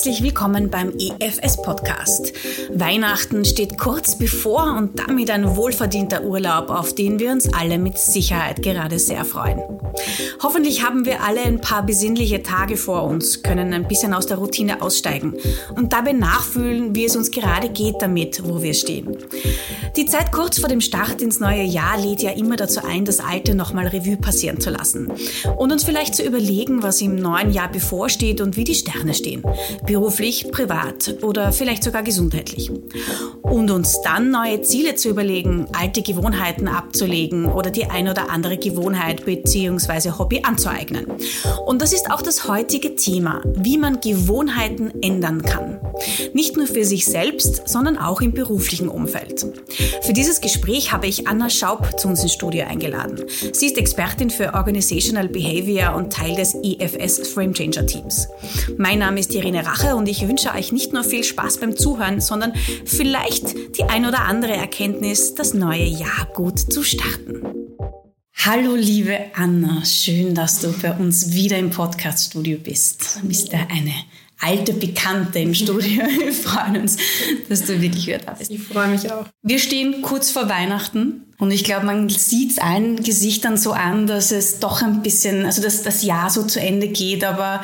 Herzlich willkommen beim EFS Podcast. Weihnachten steht kurz bevor und damit ein wohlverdienter Urlaub, auf den wir uns alle mit Sicherheit gerade sehr freuen. Hoffentlich haben wir alle ein paar besinnliche Tage vor uns, können ein bisschen aus der Routine aussteigen und dabei nachfühlen, wie es uns gerade geht damit, wo wir stehen. Die Zeit kurz vor dem Start ins neue Jahr lädt ja immer dazu ein, das Alte nochmal Revue passieren zu lassen und uns vielleicht zu überlegen, was im neuen Jahr bevorsteht und wie die Sterne stehen. Beruflich, privat oder vielleicht sogar gesundheitlich. Und uns dann neue Ziele zu überlegen, alte Gewohnheiten abzulegen oder die ein oder andere Gewohnheit bzw. Hobby anzueignen. Und das ist auch das heutige Thema, wie man Gewohnheiten ändern kann. Nicht nur für sich selbst, sondern auch im beruflichen Umfeld. Für dieses Gespräch habe ich Anna Schaub zu uns ins Studio eingeladen. Sie ist Expertin für Organizational Behavior und Teil des EFS Frame Changer Teams. Mein Name ist Irene Rache und ich wünsche euch nicht nur viel Spaß beim Zuhören, sondern vielleicht die ein oder andere Erkenntnis, das neue Jahr gut zu starten. Hallo liebe Anna, schön, dass du bei uns wieder im Podcast-Studio bist. Du bist ja eine alte Bekannte im Studio. Wir freuen uns, dass du wirklich wieder da bist. Ich freue mich auch. Wir stehen kurz vor Weihnachten und ich glaube, man sieht es allen Gesichtern so an, dass es doch ein bisschen, also dass das Jahr so zu Ende geht, aber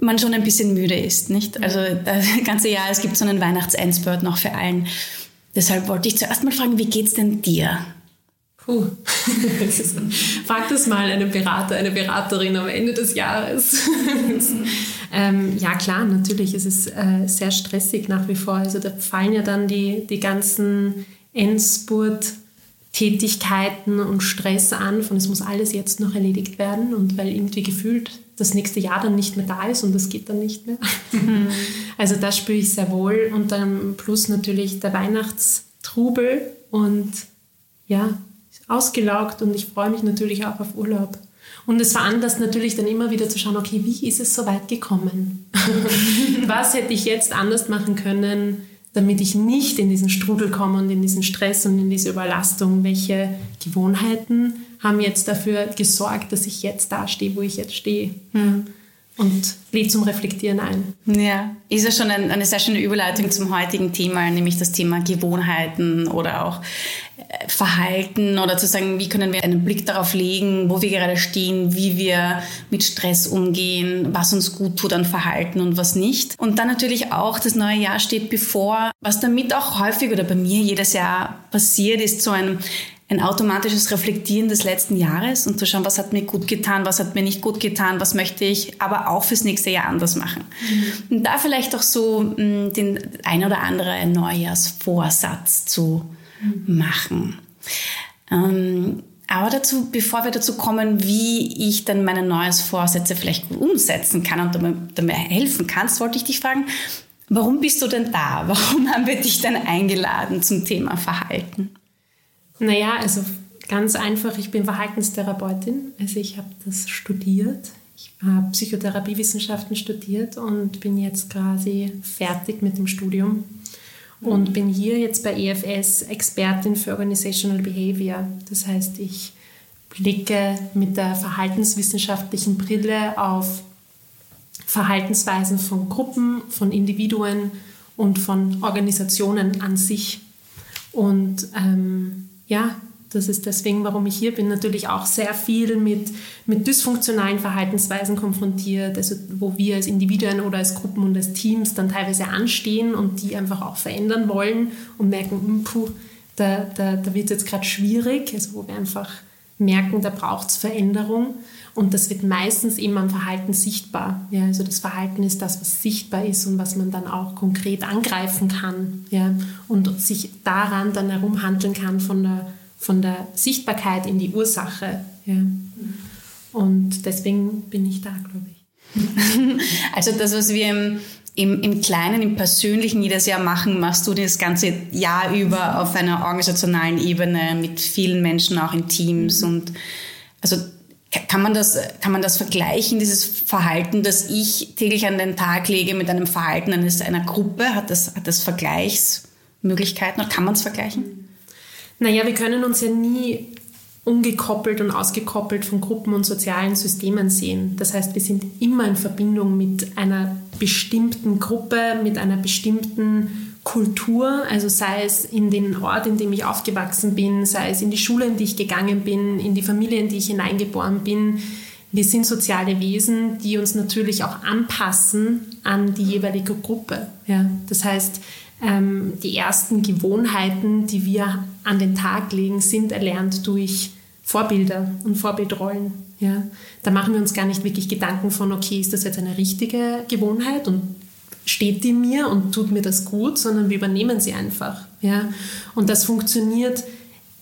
man schon ein bisschen müde ist, nicht? Also das ganze Jahr, es gibt so einen Weihnachts-Endspurt noch für allen. Deshalb wollte ich zuerst mal fragen, wie geht's denn dir? Puh. Frag das mal einen Berater, eine Beraterin am Ende des Jahres. ähm, ja, klar, natürlich. Es ist äh, sehr stressig nach wie vor. Also da fallen ja dann die, die ganzen Endspurt- Tätigkeiten und Stress an, von es muss alles jetzt noch erledigt werden und weil irgendwie gefühlt das nächste Jahr dann nicht mehr da ist und das geht dann nicht mehr. Mhm. Also das spüre ich sehr wohl und dann plus natürlich der Weihnachtstrubel und ja, ausgelaugt und ich freue mich natürlich auch auf Urlaub. Und es veranlasst natürlich dann immer wieder zu schauen, okay, wie ist es so weit gekommen? Was hätte ich jetzt anders machen können, damit ich nicht in diesen Strudel komme und in diesen Stress und in diese Überlastung? Welche Gewohnheiten haben jetzt dafür gesorgt, dass ich jetzt da stehe, wo ich jetzt stehe? Hm und lädt zum Reflektieren ein. Ja, ist ja schon ein, eine sehr schöne Überleitung zum heutigen Thema, nämlich das Thema Gewohnheiten oder auch Verhalten oder zu sagen, wie können wir einen Blick darauf legen, wo wir gerade stehen, wie wir mit Stress umgehen, was uns gut tut an Verhalten und was nicht. Und dann natürlich auch, das neue Jahr steht bevor. Was damit auch häufig oder bei mir jedes Jahr passiert, ist so ein ein automatisches Reflektieren des letzten Jahres und zu schauen, was hat mir gut getan, was hat mir nicht gut getan, was möchte ich aber auch fürs nächste Jahr anders machen. Mhm. Und da vielleicht auch so mh, mm, den ein oder andere Neujahrsvorsatz zu. Machen. Ähm, aber dazu, bevor wir dazu kommen, wie ich dann meine Neujahrsvorsätze vielleicht gut umsetzen kann und damit helfen kannst, wollte ich dich fragen, warum bist du denn da? Warum haben wir dich denn eingeladen zum Thema Verhalten? Naja, also ganz einfach, ich bin Verhaltenstherapeutin. Also ich habe das studiert. Ich habe Psychotherapiewissenschaften studiert und bin jetzt quasi fertig mit dem Studium und bin hier jetzt bei EFS Expertin für Organizational Behavior. Das heißt, ich blicke mit der verhaltenswissenschaftlichen Brille auf Verhaltensweisen von Gruppen, von Individuen und von Organisationen an sich. Und ähm, ja, das ist deswegen, warum ich hier bin, natürlich auch sehr viel mit, mit dysfunktionalen Verhaltensweisen konfrontiert, also wo wir als Individuen oder als Gruppen und als Teams dann teilweise anstehen und die einfach auch verändern wollen und merken, hm, puh, da, da, da wird es jetzt gerade schwierig, also wo wir einfach merken, da braucht es Veränderung. Und das wird meistens eben am Verhalten sichtbar. Ja, also das Verhalten ist das, was sichtbar ist und was man dann auch konkret angreifen kann. Ja, und sich daran dann herumhandeln kann von der, von der Sichtbarkeit in die Ursache. Ja. Und deswegen bin ich da, glaube ich. Also das, was wir im, im, im Kleinen, im Persönlichen jedes Jahr machen, machst du das ganze Jahr über auf einer organisationalen Ebene mit vielen Menschen, auch in Teams. Und also kann man, das, kann man das vergleichen, dieses Verhalten, das ich täglich an den Tag lege mit einem Verhalten eines, einer Gruppe? Hat das, hat das Vergleichsmöglichkeiten oder kann man es vergleichen? Naja, wir können uns ja nie ungekoppelt und ausgekoppelt von Gruppen und sozialen Systemen sehen. Das heißt, wir sind immer in Verbindung mit einer bestimmten Gruppe, mit einer bestimmten Kultur, also sei es in den Ort, in dem ich aufgewachsen bin, sei es in die Schule, in die ich gegangen bin, in die Familie, in die ich hineingeboren bin. Wir sind soziale Wesen, die uns natürlich auch anpassen an die jeweilige Gruppe. Ja, das heißt, ähm, die ersten Gewohnheiten, die wir an den Tag legen, sind erlernt durch Vorbilder und Vorbildrollen. Ja? Da machen wir uns gar nicht wirklich Gedanken von, okay, ist das jetzt eine richtige Gewohnheit und steht die mir und tut mir das gut, sondern wir übernehmen sie einfach. Ja? Und das funktioniert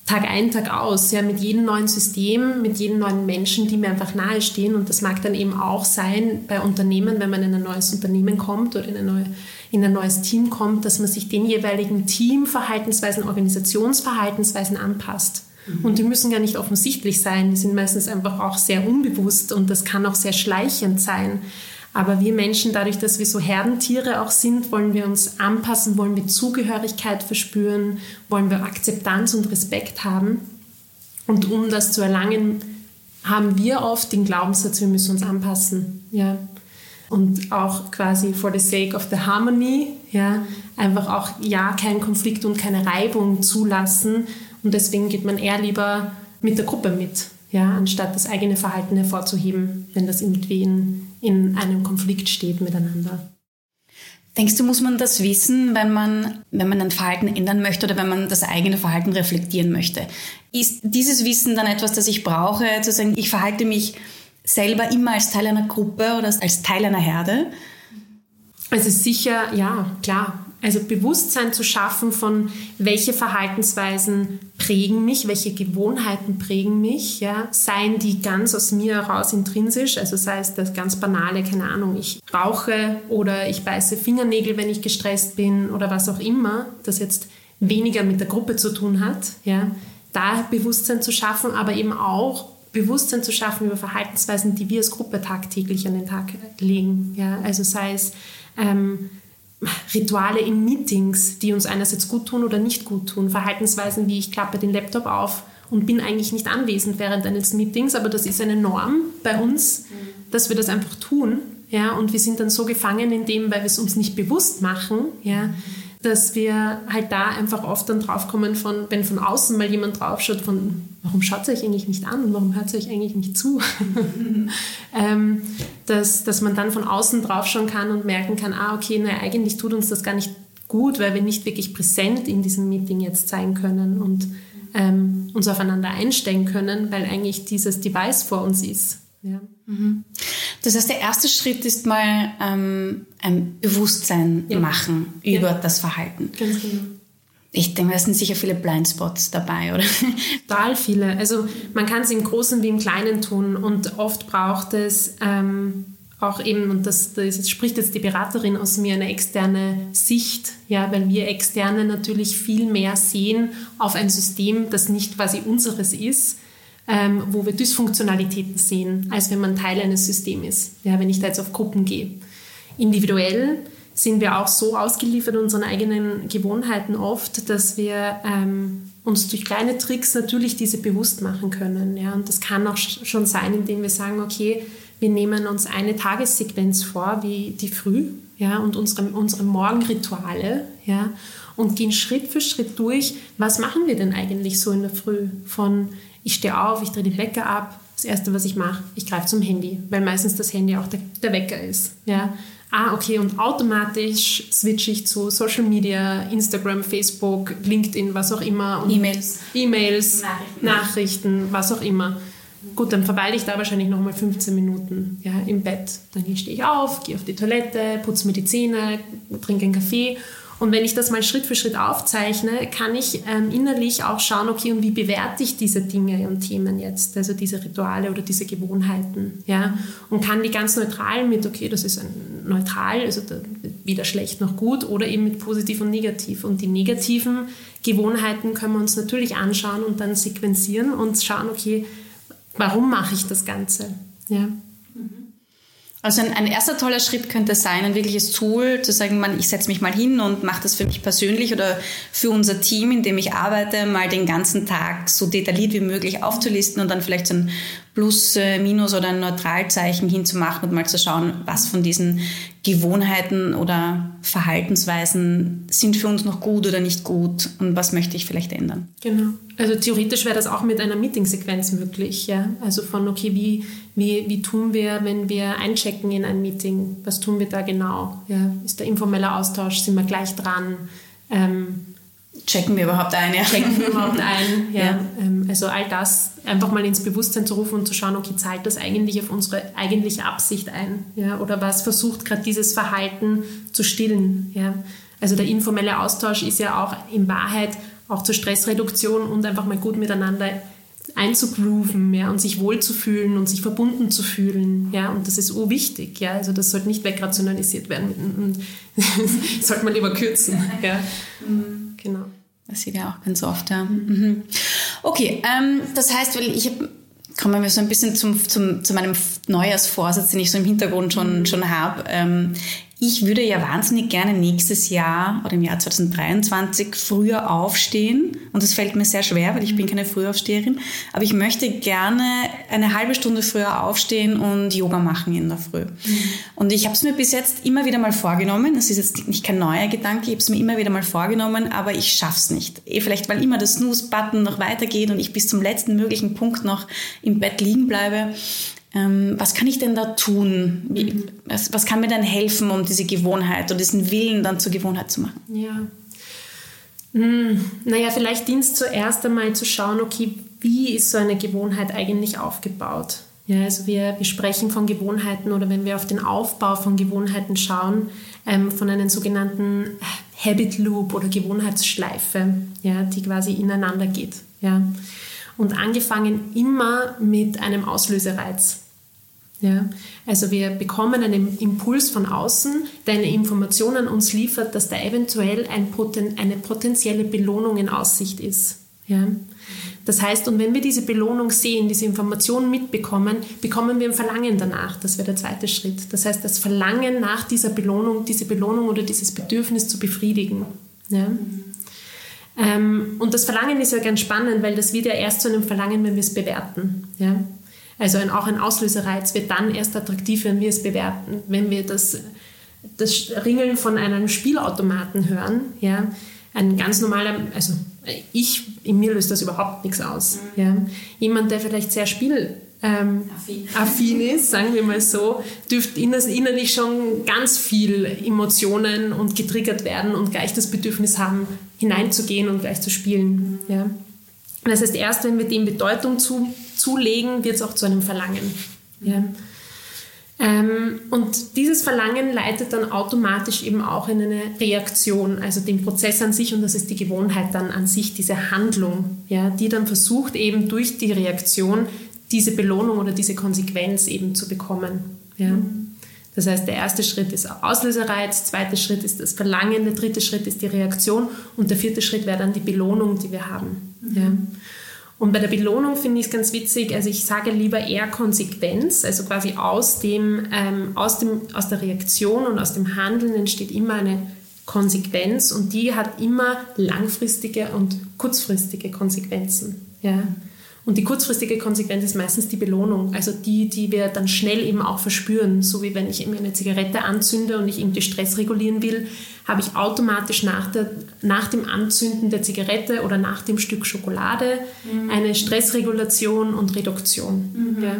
Tag ein, Tag aus, ja, mit jedem neuen System, mit jedem neuen Menschen, die mir einfach nahestehen. Und das mag dann eben auch sein bei Unternehmen, wenn man in ein neues Unternehmen kommt oder in, eine neue, in ein neues Team kommt, dass man sich den jeweiligen Teamverhaltensweisen, Organisationsverhaltensweisen anpasst. Mhm. Und die müssen gar nicht offensichtlich sein, die sind meistens einfach auch sehr unbewusst und das kann auch sehr schleichend sein. Aber wir Menschen, dadurch, dass wir so Herdentiere auch sind, wollen wir uns anpassen, wollen wir Zugehörigkeit verspüren, wollen wir Akzeptanz und Respekt haben. Und um das zu erlangen, haben wir oft den Glaubenssatz, wir müssen uns anpassen. Ja. Und auch quasi for the sake of the harmony, ja, einfach auch ja keinen Konflikt und keine Reibung zulassen. Und deswegen geht man eher lieber mit der Gruppe mit ja, anstatt das eigene Verhalten hervorzuheben, wenn das irgendwie in, in einem Konflikt steht miteinander. Denkst du, muss man das wissen, wenn man, wenn man ein Verhalten ändern möchte oder wenn man das eigene Verhalten reflektieren möchte? Ist dieses Wissen dann etwas, das ich brauche, zu sagen, ich verhalte mich selber immer als Teil einer Gruppe oder als Teil einer Herde? Also sicher, ja, klar. Also Bewusstsein zu schaffen von, welche Verhaltensweisen prägen mich, welche Gewohnheiten prägen mich, ja, seien die ganz aus mir heraus intrinsisch, also sei es das ganz banale, keine Ahnung, ich rauche oder ich beiße Fingernägel, wenn ich gestresst bin oder was auch immer, das jetzt weniger mit der Gruppe zu tun hat, ja, da Bewusstsein zu schaffen, aber eben auch Bewusstsein zu schaffen über Verhaltensweisen, die wir als Gruppe tagtäglich an den Tag legen, ja, also sei es ähm, Rituale in Meetings, die uns einerseits gut tun oder nicht gut tun. Verhaltensweisen wie ich klappe den Laptop auf und bin eigentlich nicht anwesend während eines Meetings, aber das ist eine Norm bei uns, dass wir das einfach tun. Ja, und wir sind dann so gefangen in dem, weil wir es uns nicht bewusst machen, ja, dass wir halt da einfach oft dann draufkommen von, wenn von außen mal jemand draufschaut, von warum schaut es euch eigentlich nicht an und warum hört es euch eigentlich nicht zu? ähm, dass, dass man dann von außen draufschauen kann und merken kann, ah, okay, na, eigentlich tut uns das gar nicht gut, weil wir nicht wirklich präsent in diesem Meeting jetzt sein können und ähm, uns aufeinander einstellen können, weil eigentlich dieses Device vor uns ist. Ja. Mhm. Das heißt, der erste Schritt ist mal ähm, ein Bewusstsein ja. machen über ja. das Verhalten. Ganz genau. Ich denke, es sind sicher viele Blindspots dabei, oder? Total viele. Also man kann es im Großen wie im Kleinen tun und oft braucht es ähm, auch eben, und das, das spricht jetzt die Beraterin aus mir, eine externe Sicht, ja, weil wir Externe natürlich viel mehr sehen auf ein System, das nicht quasi unseres ist, ähm, wo wir Dysfunktionalitäten sehen, als wenn man Teil eines Systems ist, ja, wenn ich da jetzt auf Gruppen gehe. Individuell sind wir auch so ausgeliefert unseren eigenen Gewohnheiten oft, dass wir ähm, uns durch kleine Tricks natürlich diese bewusst machen können. Ja? Und das kann auch schon sein, indem wir sagen, okay, wir nehmen uns eine Tagessequenz vor, wie die Früh, ja, und unsere, unsere Morgenrituale, ja, und gehen Schritt für Schritt durch, was machen wir denn eigentlich so in der Früh? Von ich stehe auf, ich drehe den Wecker ab, das Erste, was ich mache, ich greife zum Handy, weil meistens das Handy auch der, der Wecker ist. Ja ah, okay, und automatisch switche ich zu Social Media, Instagram, Facebook, LinkedIn, was auch immer. E-Mails. E-Mails, Nachrichten. Nachrichten, was auch immer. Gut, dann verweile ich da wahrscheinlich nochmal 15 Minuten ja, im Bett. Dann stehe ich auf, gehe auf die Toilette, putze mir die Zähne, trinke einen Kaffee und wenn ich das mal Schritt für Schritt aufzeichne, kann ich ähm, innerlich auch schauen, okay, und wie bewerte ich diese Dinge und Themen jetzt, also diese Rituale oder diese Gewohnheiten, ja, und kann die ganz neutral mit, okay, das ist neutral, also weder schlecht noch gut, oder eben mit positiv und negativ. Und die negativen Gewohnheiten können wir uns natürlich anschauen und dann sequenzieren und schauen, okay, warum mache ich das Ganze, ja. Also ein, ein, erster toller Schritt könnte sein, ein wirkliches Tool, zu sagen, man, ich setze mich mal hin und mache das für mich persönlich oder für unser Team, in dem ich arbeite, mal den ganzen Tag so detailliert wie möglich aufzulisten und dann vielleicht so ein Plus, äh, Minus oder ein Neutralzeichen hinzumachen und mal zu schauen, was von diesen Gewohnheiten oder Verhaltensweisen sind für uns noch gut oder nicht gut und was möchte ich vielleicht ändern. Genau. Also theoretisch wäre das auch mit einer Meetingsequenz möglich, ja. Also von okay, wie, wie, wie tun wir, wenn wir einchecken in ein Meeting? Was tun wir da genau? Ja? Ist der informelle Austausch? Sind wir gleich dran? Ähm, checken wir überhaupt ein? Ja. Checken wir überhaupt ein? Ja. ja. Ähm, also all das einfach mal ins Bewusstsein zu rufen und zu schauen, okay, zahlt das eigentlich auf unsere eigentliche Absicht ein? Ja? Oder was versucht gerade dieses Verhalten zu stillen? Ja? Also der informelle Austausch ist ja auch in Wahrheit auch zur Stressreduktion und einfach mal gut miteinander einzugrooven ja, und sich wohlzufühlen und sich verbunden zu fühlen. Ja, und das ist so wichtig. Ja, also das sollte nicht wegrationalisiert werden und sollte man lieber kürzen. Ja. Mhm. Genau. Das sieht ja auch ganz oft, ja. Mhm. Okay, ähm, das heißt, weil ich kommen wir so ein bisschen zum, zum, zu meinem Neujahrsvorsatz, den ich so im Hintergrund schon, schon habe. Ähm, ich würde ja wahnsinnig gerne nächstes Jahr oder im Jahr 2023 früher aufstehen. Und das fällt mir sehr schwer, weil ich bin keine Frühaufsteherin. Aber ich möchte gerne eine halbe Stunde früher aufstehen und Yoga machen in der Früh. Mhm. Und ich habe es mir bis jetzt immer wieder mal vorgenommen. Das ist jetzt nicht kein neuer Gedanke. Ich habe es mir immer wieder mal vorgenommen, aber ich schaff's nicht. Eh vielleicht, weil immer der Snooze-Button noch weitergeht und ich bis zum letzten möglichen Punkt noch im Bett liegen bleibe. Ähm, was kann ich denn da tun? Wie, mhm. was, was, kann mir denn helfen, um diese Gewohnheit oder diesen Willen dann zur Gewohnheit zu machen? Ja. Hm, naja, vielleicht dient es zuerst einmal zu schauen, okay, wie ist so eine Gewohnheit eigentlich aufgebaut? Ja, also wir, wir sprechen von Gewohnheiten oder wenn wir auf den Aufbau von Gewohnheiten schauen, ähm, von einem sogenannten Habit Loop oder Gewohnheitsschleife, ja, die quasi ineinander geht. Ja und angefangen immer mit einem Auslösereiz. Ja, also wir bekommen einen Impuls von außen, der eine Information an uns liefert, dass da eventuell ein Poten eine potenzielle Belohnung in Aussicht ist. Ja. Das heißt, und wenn wir diese Belohnung sehen, diese Information mitbekommen, bekommen wir ein Verlangen danach. Das wäre der zweite Schritt. Das heißt, das Verlangen nach dieser Belohnung, diese Belohnung oder dieses Bedürfnis zu befriedigen. Ja. Ähm, und das Verlangen ist ja ganz spannend, weil das wird ja erst zu einem Verlangen, wenn wir es bewerten. Ja? Also ein, auch ein Auslösereiz wird dann erst attraktiv, wenn wir es bewerten. Wenn wir das, das Ringeln von einem Spielautomaten hören, ja, ein ganz normaler, also ich, in mir löst das überhaupt nichts aus. Mhm. Ja. Jemand, der vielleicht sehr spiel ähm, affin. ist, sagen wir mal so, dürfte innerlich schon ganz viel Emotionen und getriggert werden und gleich das Bedürfnis haben, hineinzugehen und gleich zu spielen. Ja. Das heißt, erst wenn wir dem Bedeutung zu, zulegen, wird es auch zu einem Verlangen. Ja. Ähm, und dieses Verlangen leitet dann automatisch eben auch in eine Reaktion, also den Prozess an sich und das ist die Gewohnheit dann an sich, diese Handlung, ja, die dann versucht eben durch die Reaktion diese Belohnung oder diese Konsequenz eben zu bekommen. Ja. Das heißt, der erste Schritt ist Auslösereiz, der zweite Schritt ist das Verlangen, der dritte Schritt ist die Reaktion und der vierte Schritt wäre dann die Belohnung, die wir haben. Ja. Und bei der Belohnung finde ich es ganz witzig, also ich sage lieber eher Konsequenz, also quasi aus, dem, ähm, aus, dem, aus der Reaktion und aus dem Handeln entsteht immer eine Konsequenz und die hat immer langfristige und kurzfristige Konsequenzen. Ja. Und die kurzfristige Konsequenz ist meistens die Belohnung, also die, die wir dann schnell eben auch verspüren. So wie wenn ich mir eine Zigarette anzünde und ich irgendwie Stress regulieren will, habe ich automatisch nach, der, nach dem Anzünden der Zigarette oder nach dem Stück Schokolade mhm. eine Stressregulation und Reduktion. Mhm. Ja.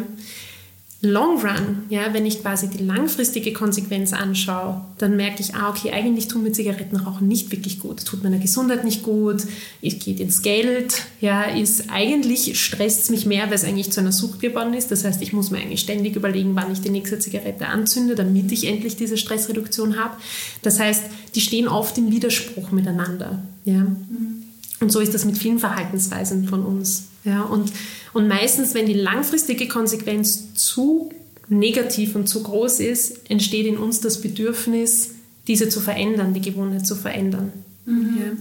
Long Run, ja, wenn ich quasi die langfristige Konsequenz anschaue, dann merke ich, ah, okay, eigentlich tun mir Zigarettenrauchen nicht wirklich gut, tut meiner Gesundheit nicht gut, es geht ins Geld, ja, ist eigentlich stresst es mich mehr, weil es eigentlich zu einer Sucht geworden ist. Das heißt, ich muss mir eigentlich ständig überlegen, wann ich die nächste Zigarette anzünde, damit ich endlich diese Stressreduktion habe. Das heißt, die stehen oft im Widerspruch miteinander, ja. Mhm. Und so ist das mit vielen Verhaltensweisen von uns. Ja, und, und meistens, wenn die langfristige Konsequenz zu negativ und zu groß ist, entsteht in uns das Bedürfnis, diese zu verändern, die Gewohnheit zu verändern. Mhm. Ja.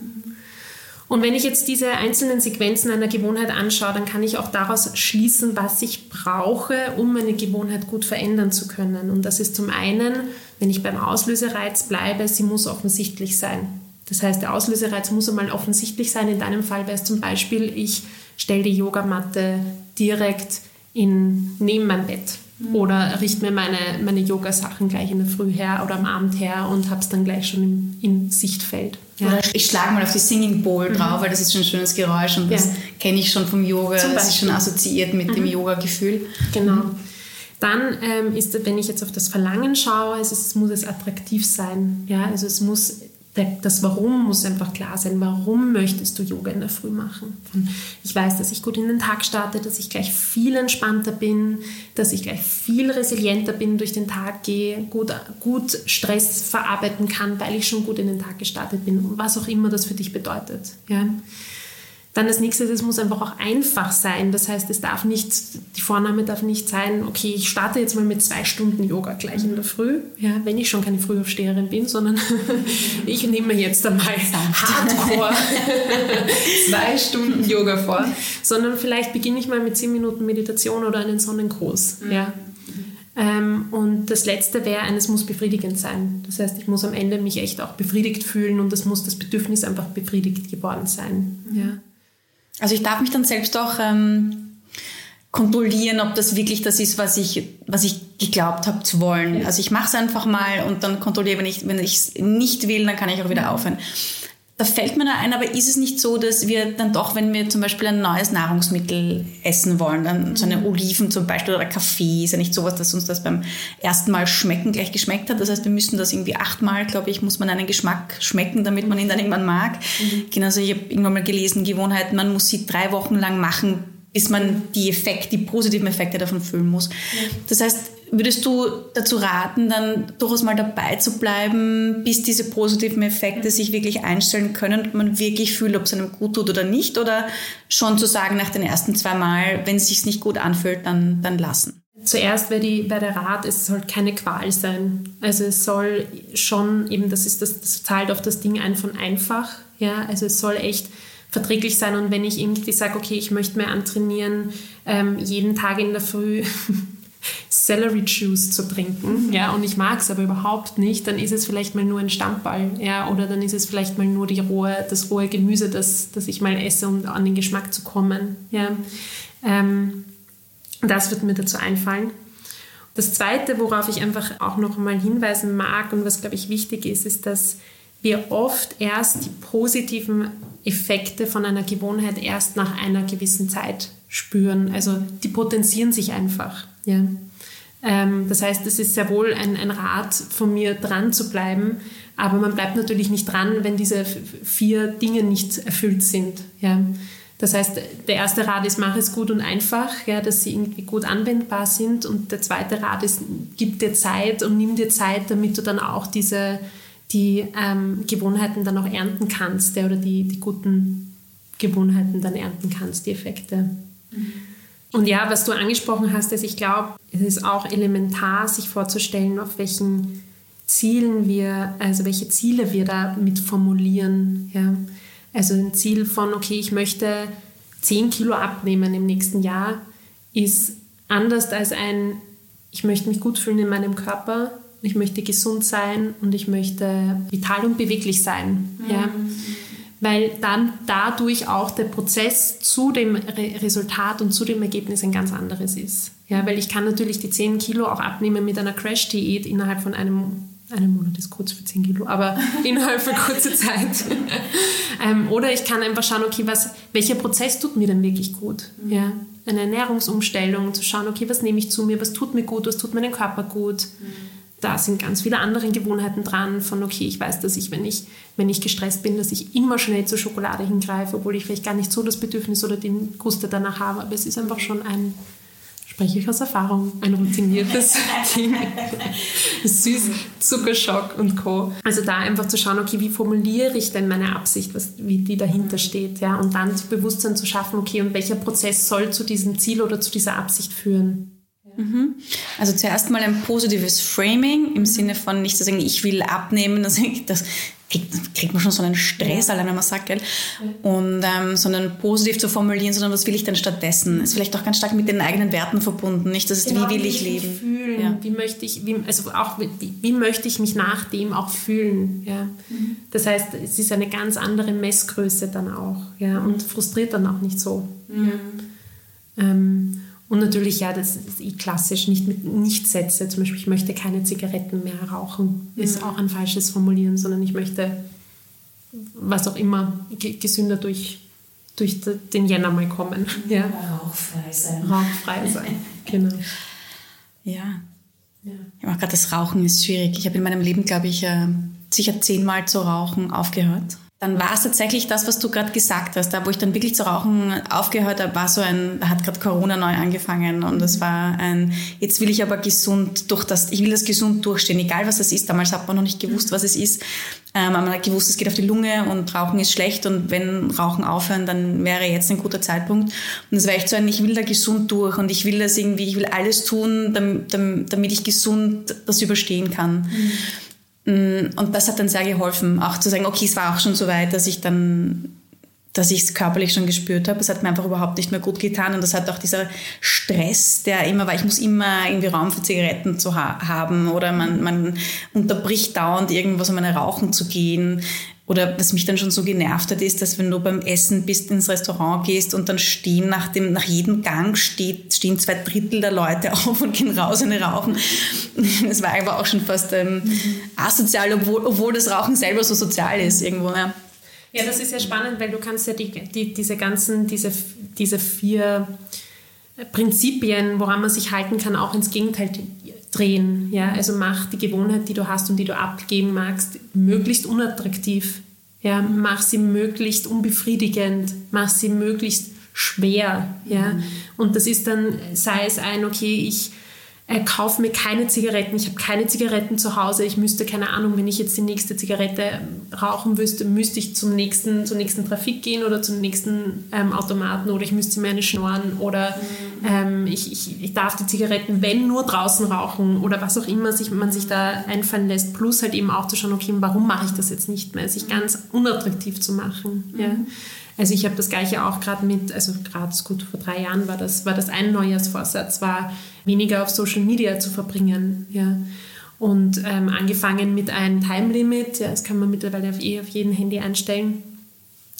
Und wenn ich jetzt diese einzelnen Sequenzen einer Gewohnheit anschaue, dann kann ich auch daraus schließen, was ich brauche, um meine Gewohnheit gut verändern zu können. Und das ist zum einen, wenn ich beim Auslösereiz bleibe, sie muss offensichtlich sein. Das heißt, der Auslösereiz muss einmal offensichtlich sein. In deinem Fall wäre es zum Beispiel, ich stelle die Yogamatte direkt in, neben mein Bett mhm. oder richte mir meine, meine Yoga-Sachen gleich in der Früh her oder am Abend her und habe es dann gleich schon im, im Sichtfeld. Ja. Oder ich schlage mal auf die Singing Bowl mhm. drauf, weil das ist schon ein schönes Geräusch und das ja. kenne ich schon vom Yoga. Das ist schon assoziiert mit mhm. dem Yoga-Gefühl. Genau. Dann ähm, ist, wenn ich jetzt auf das Verlangen schaue, es, es muss es attraktiv sein. Ja, also es muss das Warum muss einfach klar sein. Warum möchtest du Yoga in der Früh machen? Ich weiß, dass ich gut in den Tag starte, dass ich gleich viel entspannter bin, dass ich gleich viel resilienter bin, durch den Tag gehe, gut, gut Stress verarbeiten kann, weil ich schon gut in den Tag gestartet bin, was auch immer das für dich bedeutet. Ja? Dann das nächste, es muss einfach auch einfach sein. Das heißt, es darf nicht, die Vorname darf nicht sein, okay, ich starte jetzt mal mit zwei Stunden Yoga gleich in der Früh, ja, wenn ich schon keine Frühaufsteherin bin, sondern ich nehme mir jetzt einmal Hardcore zwei Stunden Yoga vor, sondern vielleicht beginne ich mal mit zehn Minuten Meditation oder einen Sonnengruß. Mhm. Ja. Ähm, und das letzte wäre, es muss befriedigend sein. Das heißt, ich muss am Ende mich echt auch befriedigt fühlen und es muss das Bedürfnis einfach befriedigt geworden sein. Ja. Also ich darf mich dann selbst auch ähm, kontrollieren, ob das wirklich das ist, was ich, was ich geglaubt habe zu wollen. Also ich mache es einfach mal und dann kontrolliere, wenn ich wenn ich es nicht will, dann kann ich auch wieder aufhören. Da fällt mir da ein, aber ist es nicht so, dass wir dann doch, wenn wir zum Beispiel ein neues Nahrungsmittel essen wollen, dann so eine mhm. Oliven zum Beispiel oder Kaffee, ist ja nicht sowas, dass uns das beim ersten Mal schmecken gleich geschmeckt hat. Das heißt, wir müssen das irgendwie achtmal, glaube ich, muss man einen Geschmack schmecken, damit man ihn dann irgendwann mag. Mhm. Genauso, ich habe irgendwann mal gelesen, Gewohnheit, man muss sie drei Wochen lang machen, bis man die Effekte, die positiven Effekte davon fühlen muss. Das heißt, würdest du dazu raten, dann durchaus mal dabei zu bleiben, bis diese positiven Effekte sich wirklich einstellen können und man wirklich fühlt, ob es einem gut tut oder nicht? Oder schon zu sagen nach den ersten zwei Mal, wenn es sich nicht gut anfühlt, dann, dann lassen? Zuerst wäre, die, wäre der Rat, es soll keine Qual sein. Also es soll schon eben, das ist das, das zahlt auf das Ding ein von einfach. Ja, also es soll echt verträglich sein. Und wenn ich irgendwie sage, okay, ich möchte mir antrainieren, ähm, jeden Tag in der Früh Celery Juice zu trinken, ja, und ich mag es aber überhaupt nicht, dann ist es vielleicht mal nur ein Stammball, ja, oder dann ist es vielleicht mal nur die rohe, das rohe Gemüse, das, das ich mal esse, um an den Geschmack zu kommen, ja. Ähm, das wird mir dazu einfallen. Das Zweite, worauf ich einfach auch noch einmal hinweisen mag und was, glaube ich, wichtig ist, ist, dass wir oft erst die positiven Effekte von einer Gewohnheit erst nach einer gewissen Zeit spüren. Also die potenzieren sich einfach. Ja. Ähm, das heißt, es ist sehr wohl ein, ein Rat von mir, dran zu bleiben, aber man bleibt natürlich nicht dran, wenn diese vier Dinge nicht erfüllt sind. Ja. Das heißt, der erste Rat ist, mach es gut und einfach, ja, dass sie irgendwie gut anwendbar sind. Und der zweite Rat ist, gib dir Zeit und nimm dir Zeit, damit du dann auch diese die ähm, Gewohnheiten dann auch ernten kannst ja, oder die, die guten Gewohnheiten dann ernten kannst, die Effekte. Mhm. Und ja, was du angesprochen hast, ist, ich glaube, es ist auch elementar, sich vorzustellen, auf welchen Zielen wir, also welche Ziele wir da mit formulieren. Ja. Also ein Ziel von, okay, ich möchte 10 Kilo abnehmen im nächsten Jahr, ist anders als ein, ich möchte mich gut fühlen in meinem Körper, ich möchte gesund sein und ich möchte vital und beweglich sein. Mhm. Ja? Weil dann dadurch auch der Prozess zu dem Re Resultat und zu dem Ergebnis ein ganz anderes ist. Ja, weil ich kann natürlich die 10 Kilo auch abnehmen mit einer Crash-Diät innerhalb von einem einem Monat ist kurz für 10 Kilo, aber innerhalb von kurzer Zeit. ähm, oder ich kann einfach schauen, okay, was, welcher Prozess tut mir denn wirklich gut? Mhm. Ja, eine Ernährungsumstellung, zu schauen, okay, was nehme ich zu mir, was tut mir gut, was tut meinem Körper gut. Mhm da sind ganz viele andere Gewohnheiten dran, von okay, ich weiß, dass ich, wenn ich, wenn ich gestresst bin, dass ich immer schnell zur Schokolade hingreife, obwohl ich vielleicht gar nicht so das Bedürfnis oder den Guster danach habe. Aber es ist einfach schon ein, spreche ich aus Erfahrung, ein routiniertes Ding. Süß, Zuckerschock und Co. Also da einfach zu schauen, okay, wie formuliere ich denn meine Absicht, was, wie die dahinter steht, ja, und dann Bewusstsein zu schaffen, okay, und welcher Prozess soll zu diesem Ziel oder zu dieser Absicht führen. Mhm. Also zuerst mal ein positives Framing im Sinne von nicht zu sagen, ich will abnehmen, das, das kriegt, kriegt man schon so einen Stress, ja. allein wenn man sagt, gell? Und ähm, sondern positiv zu formulieren, sondern was will ich denn stattdessen? Ist vielleicht auch ganz stark mit den eigenen Werten verbunden, nicht? Das ist, genau, wie will ich leben? Fühlen, ja. Wie möchte ich, wie, also auch wie, wie, möchte ich mich nach dem auch fühlen? Ja? Mhm. Das heißt, es ist eine ganz andere Messgröße dann auch, ja, und frustriert dann auch nicht so. Mhm. Ähm, und natürlich, ja, das ist klassisch, nicht mit Nichtsätze. Zum Beispiel, ich möchte keine Zigaretten mehr rauchen, ist auch ein falsches Formulieren, sondern ich möchte, was auch immer, gesünder durch, durch den Jänner mal kommen. Ja. Rauchfrei sein. Rauchfrei sein, genau. Ja. ja. Ich mache gerade das Rauchen ist schwierig. Ich habe in meinem Leben, glaube ich, äh, sicher zehnmal zu rauchen aufgehört dann war es tatsächlich das, was du gerade gesagt hast. Da, wo ich dann wirklich zu rauchen aufgehört habe, war so ein, da hat gerade Corona neu angefangen und das war ein, jetzt will ich aber gesund durch das, ich will das gesund durchstehen, egal was es ist. Damals hat man noch nicht gewusst, was es ist. Ähm, man hat gewusst, es geht auf die Lunge und Rauchen ist schlecht und wenn Rauchen aufhören, dann wäre jetzt ein guter Zeitpunkt. Und es war echt so ein, ich will da gesund durch und ich will das irgendwie, ich will alles tun, damit, damit ich gesund das überstehen kann. Mhm. Mm, und das hat dann sehr geholfen, auch zu sagen, okay, es war auch schon so weit, dass ich dann, dass ich es körperlich schon gespürt habe. Es hat mir einfach überhaupt nicht mehr gut getan. Und das hat auch dieser Stress, der immer war, ich muss immer irgendwie Raum für Zigaretten zu ha haben oder man, man unterbricht dauernd irgendwas, um eine Rauchen zu gehen. Oder was mich dann schon so genervt hat, ist, dass wenn du beim Essen bist, ins Restaurant gehst und dann stehen nach, dem, nach jedem Gang steht, stehen zwei Drittel der Leute auf und gehen raus und rauchen. Das war aber auch schon fast ähm, asozial, obwohl, obwohl das Rauchen selber so sozial ist irgendwo. Ja. Ja, das ist ja spannend, weil du kannst ja die, die, diese ganzen, diese, diese vier Prinzipien, woran man sich halten kann, auch ins Gegenteil drehen. Ja? Also mach die Gewohnheit, die du hast und die du abgeben magst, möglichst unattraktiv. Ja? Mach sie möglichst unbefriedigend, mach sie möglichst schwer. Ja? Mhm. Und das ist dann, sei es ein, okay, ich äh, kaufe mir keine Zigaretten, ich habe keine Zigaretten zu Hause, ich müsste, keine Ahnung, wenn ich jetzt die nächste Zigarette ähm, rauchen müsste, müsste ich zum nächsten, zur nächsten Trafik gehen oder zum nächsten ähm, Automaten oder ich müsste mir eine schnorren oder mhm. ähm, ich, ich, ich darf die Zigaretten, wenn nur draußen rauchen oder was auch immer sich, man sich da einfallen lässt, plus halt eben auch zu schauen, okay, warum mache ich das jetzt nicht mehr, sich ganz unattraktiv zu machen. Mhm. Ja. Also ich habe das gleiche auch gerade mit, also gerade gut vor drei Jahren war das, war das ein Neujahrsvorsatz, war weniger auf Social Media zu verbringen. Ja. Und ähm, angefangen mit einem Time Limit, ja, das kann man mittlerweile auf, eh auf jedem Handy einstellen.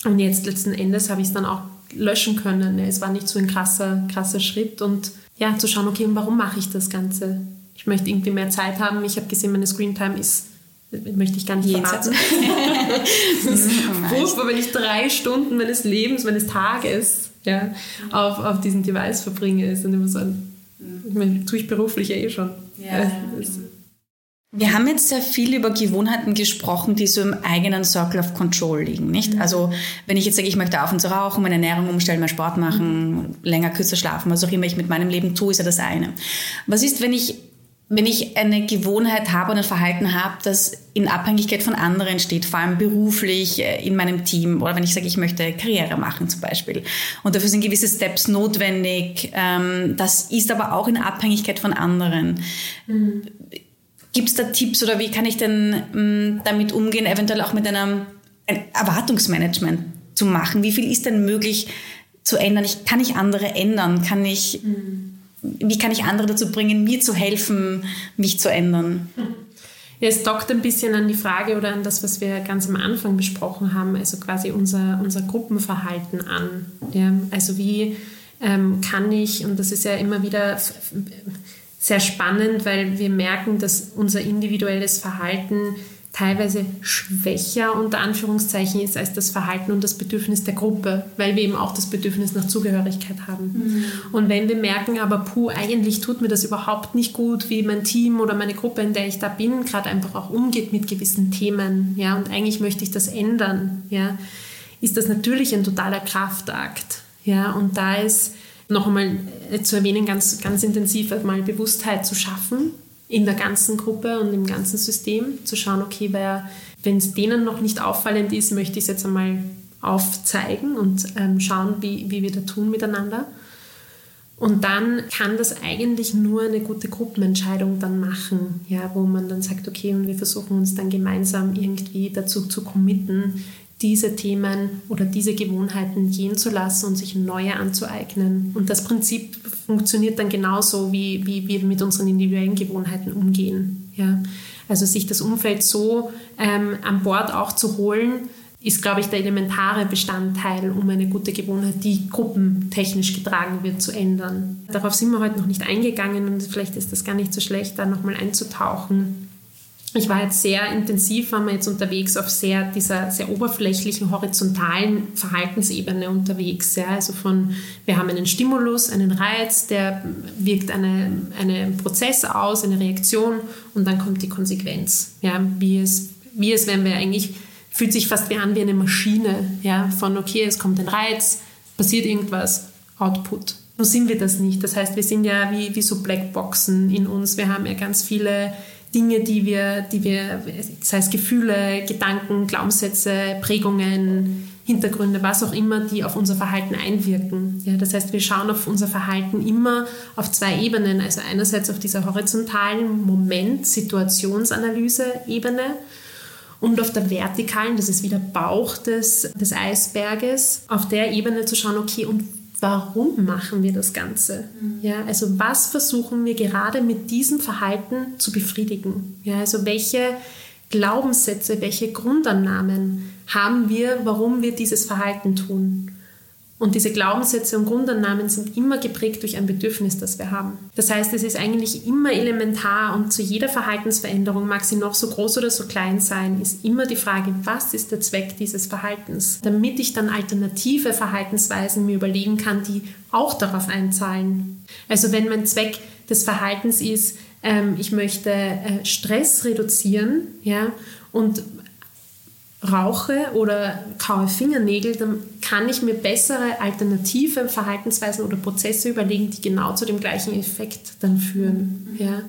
Und jetzt letzten Endes habe ich es dann auch löschen können. Ja. Es war nicht so ein krasser, krasser Schritt und ja, zu schauen, okay, warum mache ich das Ganze? Ich möchte irgendwie mehr Zeit haben. Ich habe gesehen, meine Screentime ist möchte ich gar nicht verraten. das ist furchtbar, wenn ich drei Stunden meines Lebens, meines Tages ja, auf, auf diesem Device verbringe. Ist dann immer so ein, ich meine, tue ich beruflich ja eh schon. Ja. Wir haben jetzt sehr viel über Gewohnheiten gesprochen, die so im eigenen Circle of Control liegen, nicht? Mhm. Also, wenn ich jetzt sage, ich möchte aufhören zu rauchen, meine Ernährung umstellen, mehr Sport machen, mhm. länger, kürzer schlafen, was auch immer ich mit meinem Leben tue, ist ja das eine. Was ist, wenn ich wenn ich eine Gewohnheit habe und ein Verhalten habe, das in Abhängigkeit von anderen steht, vor allem beruflich äh, in meinem Team oder wenn ich sage, ich möchte Karriere machen zum Beispiel und dafür sind gewisse Steps notwendig, ähm, das ist aber auch in Abhängigkeit von anderen. Mhm. Gibt es da Tipps oder wie kann ich denn ähm, damit umgehen, eventuell auch mit einem ein Erwartungsmanagement zu machen? Wie viel ist denn möglich zu ändern? Ich, kann ich andere ändern? Kann ich... Mhm wie kann ich andere dazu bringen, mir zu helfen, mich zu ändern? Ja, es dockt ein bisschen an die Frage oder an das, was wir ganz am Anfang besprochen haben, also quasi unser, unser Gruppenverhalten an. Ja, also wie ähm, kann ich, und das ist ja immer wieder sehr spannend, weil wir merken, dass unser individuelles Verhalten teilweise schwächer unter Anführungszeichen ist als das Verhalten und das Bedürfnis der Gruppe, weil wir eben auch das Bedürfnis nach Zugehörigkeit haben. Mhm. Und wenn wir merken, aber puh, eigentlich tut mir das überhaupt nicht gut, wie mein Team oder meine Gruppe, in der ich da bin, gerade einfach auch umgeht mit gewissen Themen, ja, und eigentlich möchte ich das ändern, ja, ist das natürlich ein totaler Kraftakt, ja, und da ist noch einmal zu erwähnen, ganz, ganz intensiv mal Bewusstheit zu schaffen, in der ganzen Gruppe und im ganzen System zu schauen, okay, wenn es denen noch nicht auffallend ist, möchte ich es jetzt einmal aufzeigen und ähm, schauen, wie, wie wir da tun miteinander. Und dann kann das eigentlich nur eine gute Gruppenentscheidung dann machen, ja, wo man dann sagt, okay, und wir versuchen uns dann gemeinsam irgendwie dazu zu committen, diese Themen oder diese Gewohnheiten gehen zu lassen und sich neue anzueignen. Und das Prinzip funktioniert dann genauso, wie, wie wir mit unseren individuellen Gewohnheiten umgehen. Ja? Also sich das Umfeld so ähm, an Bord auch zu holen, ist, glaube ich, der elementare Bestandteil, um eine gute Gewohnheit, die gruppentechnisch getragen wird, zu ändern. Darauf sind wir heute noch nicht eingegangen und vielleicht ist das gar nicht so schlecht, da nochmal einzutauchen ich war jetzt sehr intensiv, waren wir jetzt unterwegs auf sehr, dieser sehr oberflächlichen, horizontalen Verhaltensebene unterwegs. Ja? Also von, wir haben einen Stimulus, einen Reiz, der wirkt eine, einen Prozess aus, eine Reaktion und dann kommt die Konsequenz. Ja? Wie, es, wie es, wenn wir eigentlich, fühlt sich fast wie an wie eine Maschine, ja? von okay, es kommt ein Reiz, passiert irgendwas, Output. Nur sind wir das nicht. Das heißt, wir sind ja wie, wie so Blackboxen in uns. Wir haben ja ganz viele Dinge, die wir, die wir, sei es Gefühle, Gedanken, Glaubenssätze, Prägungen, Hintergründe, was auch immer, die auf unser Verhalten einwirken. Ja, das heißt, wir schauen auf unser Verhalten immer auf zwei Ebenen. Also einerseits auf dieser horizontalen Moment-Situationsanalyse-Ebene und auf der vertikalen, das ist wieder Bauch des, des Eisberges, auf der Ebene zu schauen, okay, und warum machen wir das Ganze? Mhm. Ja, also was versuchen wir gerade mit diesem Verhalten zu befriedigen? Ja, also welche Glaubenssätze, welche Grundannahmen haben wir, warum wir dieses Verhalten tun? Und diese Glaubenssätze und Grundannahmen sind immer geprägt durch ein Bedürfnis, das wir haben. Das heißt, es ist eigentlich immer elementar und zu jeder Verhaltensveränderung, mag sie noch so groß oder so klein sein, ist immer die Frage, was ist der Zweck dieses Verhaltens? Damit ich dann alternative Verhaltensweisen mir überlegen kann, die auch darauf einzahlen. Also wenn mein Zweck des Verhaltens ist, ähm, ich möchte äh, Stress reduzieren, ja, und rauche oder kaue Fingernägel, dann kann ich mir bessere alternative Verhaltensweisen oder Prozesse überlegen, die genau zu dem gleichen Effekt dann führen. Mhm. Ja?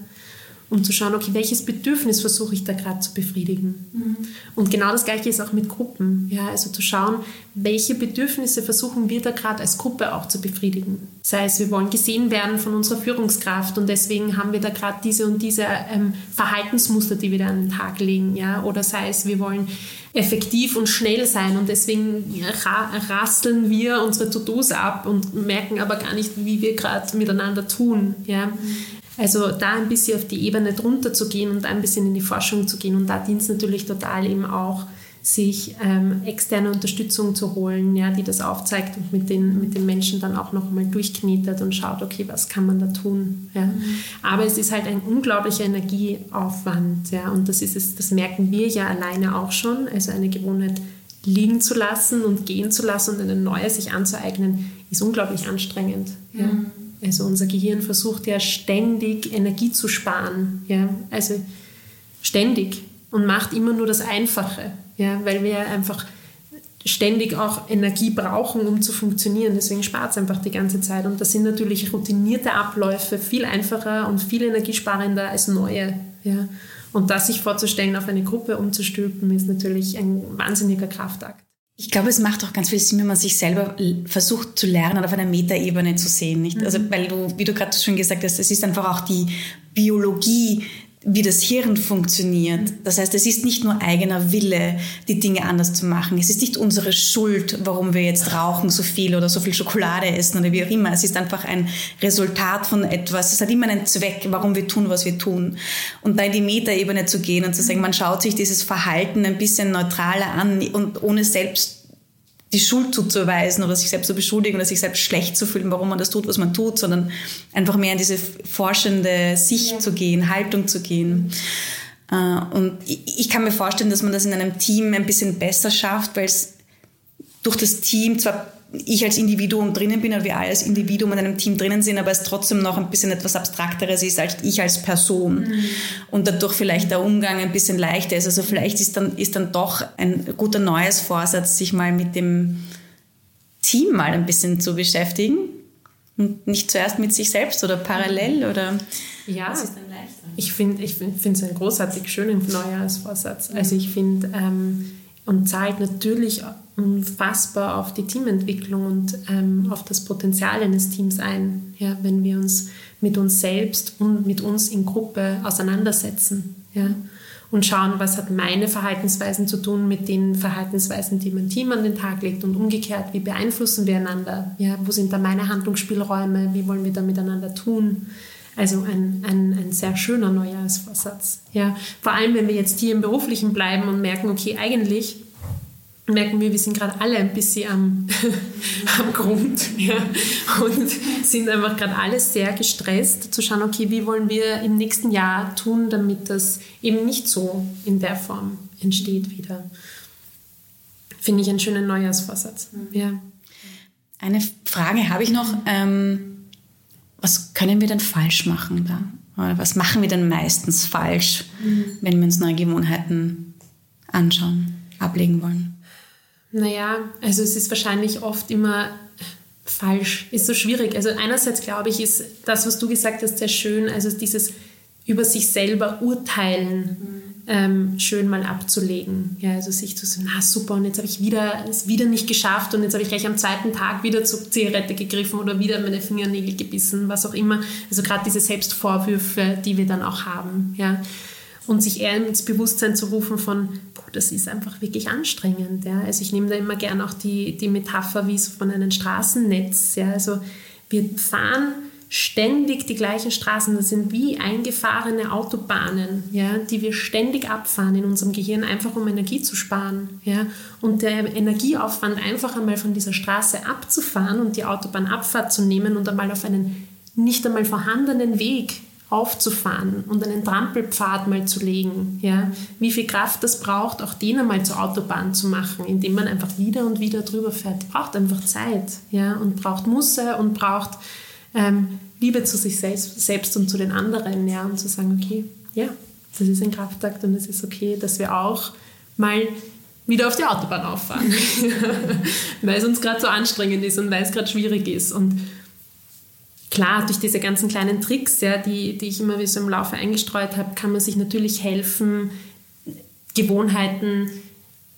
Um zu schauen, okay, welches Bedürfnis versuche ich da gerade zu befriedigen. Mhm. Und genau das Gleiche ist auch mit Gruppen. Ja, also zu schauen, welche Bedürfnisse versuchen wir da gerade als Gruppe auch zu befriedigen. Sei es, wir wollen gesehen werden von unserer Führungskraft und deswegen haben wir da gerade diese und diese ähm, Verhaltensmuster, die wir da an den Tag legen. Ja? Oder sei es, wir wollen effektiv und schnell sein und deswegen ra rasteln wir unsere To-Dos ab und merken aber gar nicht, wie wir gerade miteinander tun. Ja? Mhm. Also da ein bisschen auf die Ebene drunter zu gehen und ein bisschen in die Forschung zu gehen. Und da dient es natürlich total eben auch, sich ähm, externe Unterstützung zu holen, ja, die das aufzeigt und mit den, mit den Menschen dann auch nochmal durchknetet und schaut, okay, was kann man da tun. Ja. Mhm. Aber es ist halt ein unglaublicher Energieaufwand. Ja, und das, ist es, das merken wir ja alleine auch schon. Also eine Gewohnheit liegen zu lassen und gehen zu lassen und eine neue sich anzueignen, ist unglaublich anstrengend. Ja. Also unser Gehirn versucht ja ständig Energie zu sparen, ja, also ständig und macht immer nur das Einfache, ja, weil wir einfach ständig auch Energie brauchen, um zu funktionieren. Deswegen spart es einfach die ganze Zeit. Und das sind natürlich routinierte Abläufe viel einfacher und viel energiesparender als neue. Ja. Und das sich vorzustellen, auf eine Gruppe umzustülpen, ist natürlich ein wahnsinniger Kraftakt. Ich glaube, es macht auch ganz viel Sinn, wenn man sich selber versucht zu lernen, auf einer Metaebene zu sehen. Nicht? Also, mhm. weil du, wie du gerade schon gesagt hast, es ist einfach auch die Biologie, wie das Hirn funktioniert. Das heißt, es ist nicht nur eigener Wille, die Dinge anders zu machen. Es ist nicht unsere Schuld, warum wir jetzt rauchen so viel oder so viel Schokolade essen oder wie auch immer. Es ist einfach ein Resultat von etwas. Es hat immer einen Zweck, warum wir tun, was wir tun. Und da in die Metaebene zu gehen und zu sagen, man schaut sich dieses Verhalten ein bisschen neutraler an und ohne selbst die Schuld zuzuweisen oder sich selbst zu beschuldigen oder sich selbst schlecht zu fühlen, warum man das tut, was man tut, sondern einfach mehr in diese forschende Sicht ja. zu gehen, Haltung zu gehen. Äh, und ich kann mir vorstellen, dass man das in einem Team ein bisschen besser schafft, weil es durch das Team zwar ich als Individuum drinnen bin oder wir alle als Individuum in einem Team drinnen sind, aber es trotzdem noch ein bisschen etwas Abstrakteres ist als ich als Person mhm. und dadurch vielleicht der Umgang ein bisschen leichter ist. Also vielleicht ist dann, ist dann doch ein guter neues Vorsatz, sich mal mit dem Team mal ein bisschen zu beschäftigen und nicht zuerst mit sich selbst oder parallel oder ja. Was ist dann leichter? Ich finde ich find, es einen großartig schönen Neujahrsvorsatz. Also ich finde, ähm, und zahlt natürlich unfassbar auf die Teamentwicklung und ähm, auf das Potenzial eines Teams ein, ja, wenn wir uns mit uns selbst und mit uns in Gruppe auseinandersetzen. Ja und schauen, was hat meine Verhaltensweisen zu tun mit den Verhaltensweisen, die mein Team an den Tag legt und umgekehrt, wie beeinflussen wir einander? Ja, wo sind da meine Handlungsspielräume? Wie wollen wir da miteinander tun? Also ein, ein, ein sehr schöner Neujahrsvorsatz. Ja, vor allem, wenn wir jetzt hier im Beruflichen bleiben und merken, okay, eigentlich merken wir, wir sind gerade alle ein bisschen am, am Grund ja, und sind einfach gerade alle sehr gestresst, zu schauen, okay, wie wollen wir im nächsten Jahr tun, damit das eben nicht so in der Form entsteht wieder. Finde ich einen schönen Neujahrsvorsatz. Mhm. Ja. Eine Frage habe ich noch. Ähm, was können wir denn falsch machen da? Oder was machen wir denn meistens falsch, mhm. wenn wir uns neue Gewohnheiten anschauen, ablegen wollen? Naja, also es ist wahrscheinlich oft immer falsch, ist so schwierig. Also einerseits glaube ich, ist das, was du gesagt hast, sehr schön, also dieses über sich selber urteilen mhm. ähm, schön mal abzulegen. Ja, also sich zu sagen, na super, und jetzt habe ich wieder es wieder nicht geschafft und jetzt habe ich gleich am zweiten Tag wieder zur Zigarette gegriffen oder wieder meine Fingernägel gebissen, was auch immer. Also gerade diese Selbstvorwürfe, die wir dann auch haben. Ja und sich eher ins Bewusstsein zu rufen von, das ist einfach wirklich anstrengend. Ja. Also ich nehme da immer gern auch die, die Metapher wie so von einem Straßennetz. Ja. Also wir fahren ständig die gleichen Straßen. Das sind wie eingefahrene Autobahnen, ja, die wir ständig abfahren in unserem Gehirn, einfach um Energie zu sparen. Ja. Und der Energieaufwand, einfach einmal von dieser Straße abzufahren und die Autobahnabfahrt zu nehmen und einmal auf einen nicht einmal vorhandenen Weg aufzufahren und einen Trampelpfad mal zu legen. Ja? Wie viel Kraft das braucht, auch den einmal zur Autobahn zu machen, indem man einfach wieder und wieder drüber fährt. Braucht einfach Zeit ja? und braucht Musse und braucht ähm, Liebe zu sich selbst, selbst und zu den anderen. Ja? Und zu sagen, okay, ja, das ist ein Kraftakt und es ist okay, dass wir auch mal wieder auf die Autobahn auffahren, weil es uns gerade so anstrengend ist und weil es gerade schwierig ist. Und klar, durch diese ganzen kleinen Tricks, ja, die, die ich immer wieder so im Laufe eingestreut habe, kann man sich natürlich helfen, Gewohnheiten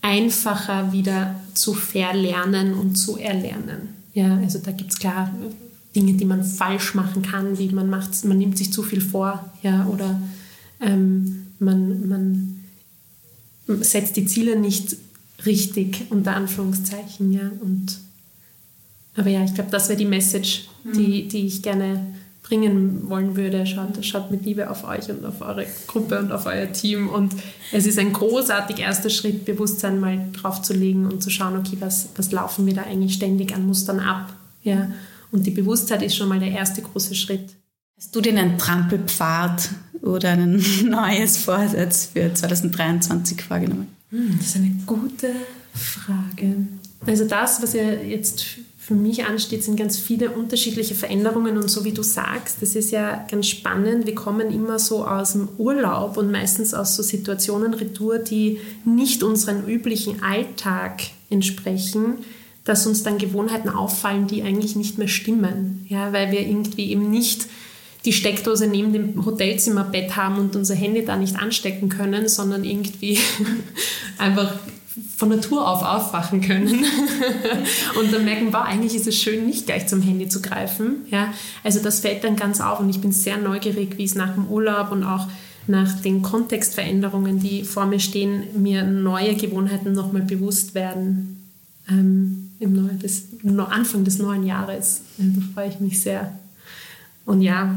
einfacher wieder zu verlernen und zu erlernen. Ja, also da gibt es klar Dinge, die man falsch machen kann, wie man macht, man nimmt sich zu viel vor, ja, oder ähm, man, man setzt die Ziele nicht richtig, unter Anführungszeichen, ja, und aber ja, ich glaube, das wäre die Message, mhm. die ich gerne bringen wollen würde. Schaut, schaut mit Liebe auf euch und auf eure Gruppe und auf euer Team. Und es ist ein großartiger erster Schritt, Bewusstsein mal draufzulegen und zu schauen, okay, was, was laufen wir da eigentlich ständig an Mustern ab. Ja? Und die Bewusstheit ist schon mal der erste große Schritt. Hast du denn einen Trampelpfad oder ein neues Vorsatz für 2023 vorgenommen? Hm, das ist eine gute Frage. Also das, was ihr jetzt für mich ansteht, sind ganz viele unterschiedliche Veränderungen und so wie du sagst, das ist ja ganz spannend. Wir kommen immer so aus dem Urlaub und meistens aus so Situationen retour, die nicht unseren üblichen Alltag entsprechen, dass uns dann Gewohnheiten auffallen, die eigentlich nicht mehr stimmen, ja, weil wir irgendwie eben nicht die Steckdose neben dem Hotelzimmerbett haben und unser Handy da nicht anstecken können, sondern irgendwie einfach von Natur auf aufwachen können. und dann merken, wow, eigentlich ist es schön, nicht gleich zum Handy zu greifen. Ja? Also das fällt dann ganz auf und ich bin sehr neugierig, wie es nach dem Urlaub und auch nach den Kontextveränderungen, die vor mir stehen, mir neue Gewohnheiten nochmal bewusst werden. Ähm, im Neu bis, Anfang des neuen Jahres. Da freue ich mich sehr. Und ja,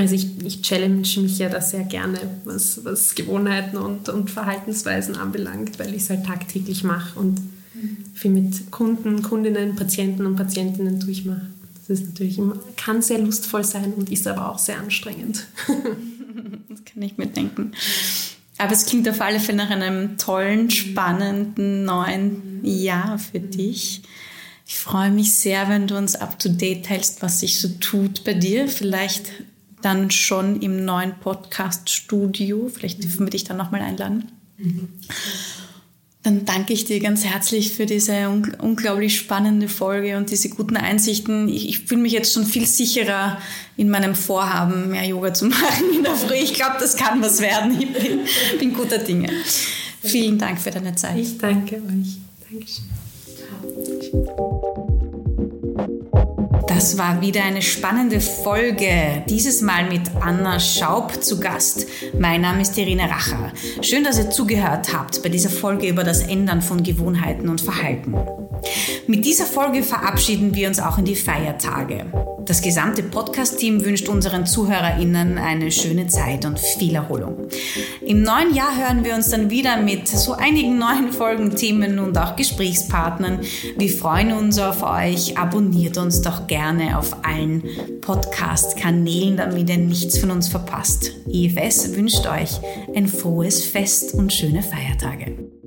also ich, ich challenge mich ja da sehr gerne, was, was Gewohnheiten und, und Verhaltensweisen anbelangt, weil ich es halt tagtäglich mache und mhm. viel mit Kunden, Kundinnen, Patienten und Patientinnen durchmache. Das ist natürlich immer, kann sehr lustvoll sein und ist aber auch sehr anstrengend. das kann ich mir denken. Aber es klingt auf alle Fälle nach einem tollen, spannenden neuen Jahr für dich. Ich freue mich sehr, wenn du uns up to date teilst, was sich so tut bei dir. Vielleicht dann schon im neuen Podcast-Studio. Vielleicht dürfen wir dich dann nochmal einladen. Mhm. Dann danke ich dir ganz herzlich für diese un unglaublich spannende Folge und diese guten Einsichten. Ich, ich fühle mich jetzt schon viel sicherer in meinem Vorhaben, mehr Yoga zu machen in der Früh. Ich glaube, das kann was werden. Ich bin, bin guter Dinge. Vielen Dank für deine Zeit. Ich danke euch. Dankeschön. Das war wieder eine spannende Folge. Dieses Mal mit Anna Schaub zu Gast. Mein Name ist Irene Racher. Schön, dass ihr zugehört habt bei dieser Folge über das Ändern von Gewohnheiten und Verhalten. Mit dieser Folge verabschieden wir uns auch in die Feiertage. Das gesamte Podcast-Team wünscht unseren ZuhörerInnen eine schöne Zeit und viel Erholung. Im neuen Jahr hören wir uns dann wieder mit so einigen neuen Folgen, Themen und auch Gesprächspartnern. Wir freuen uns auf euch. Abonniert uns doch gerne auf allen Podcast-Kanälen, damit ihr nichts von uns verpasst. IFS wünscht euch ein frohes Fest und schöne Feiertage.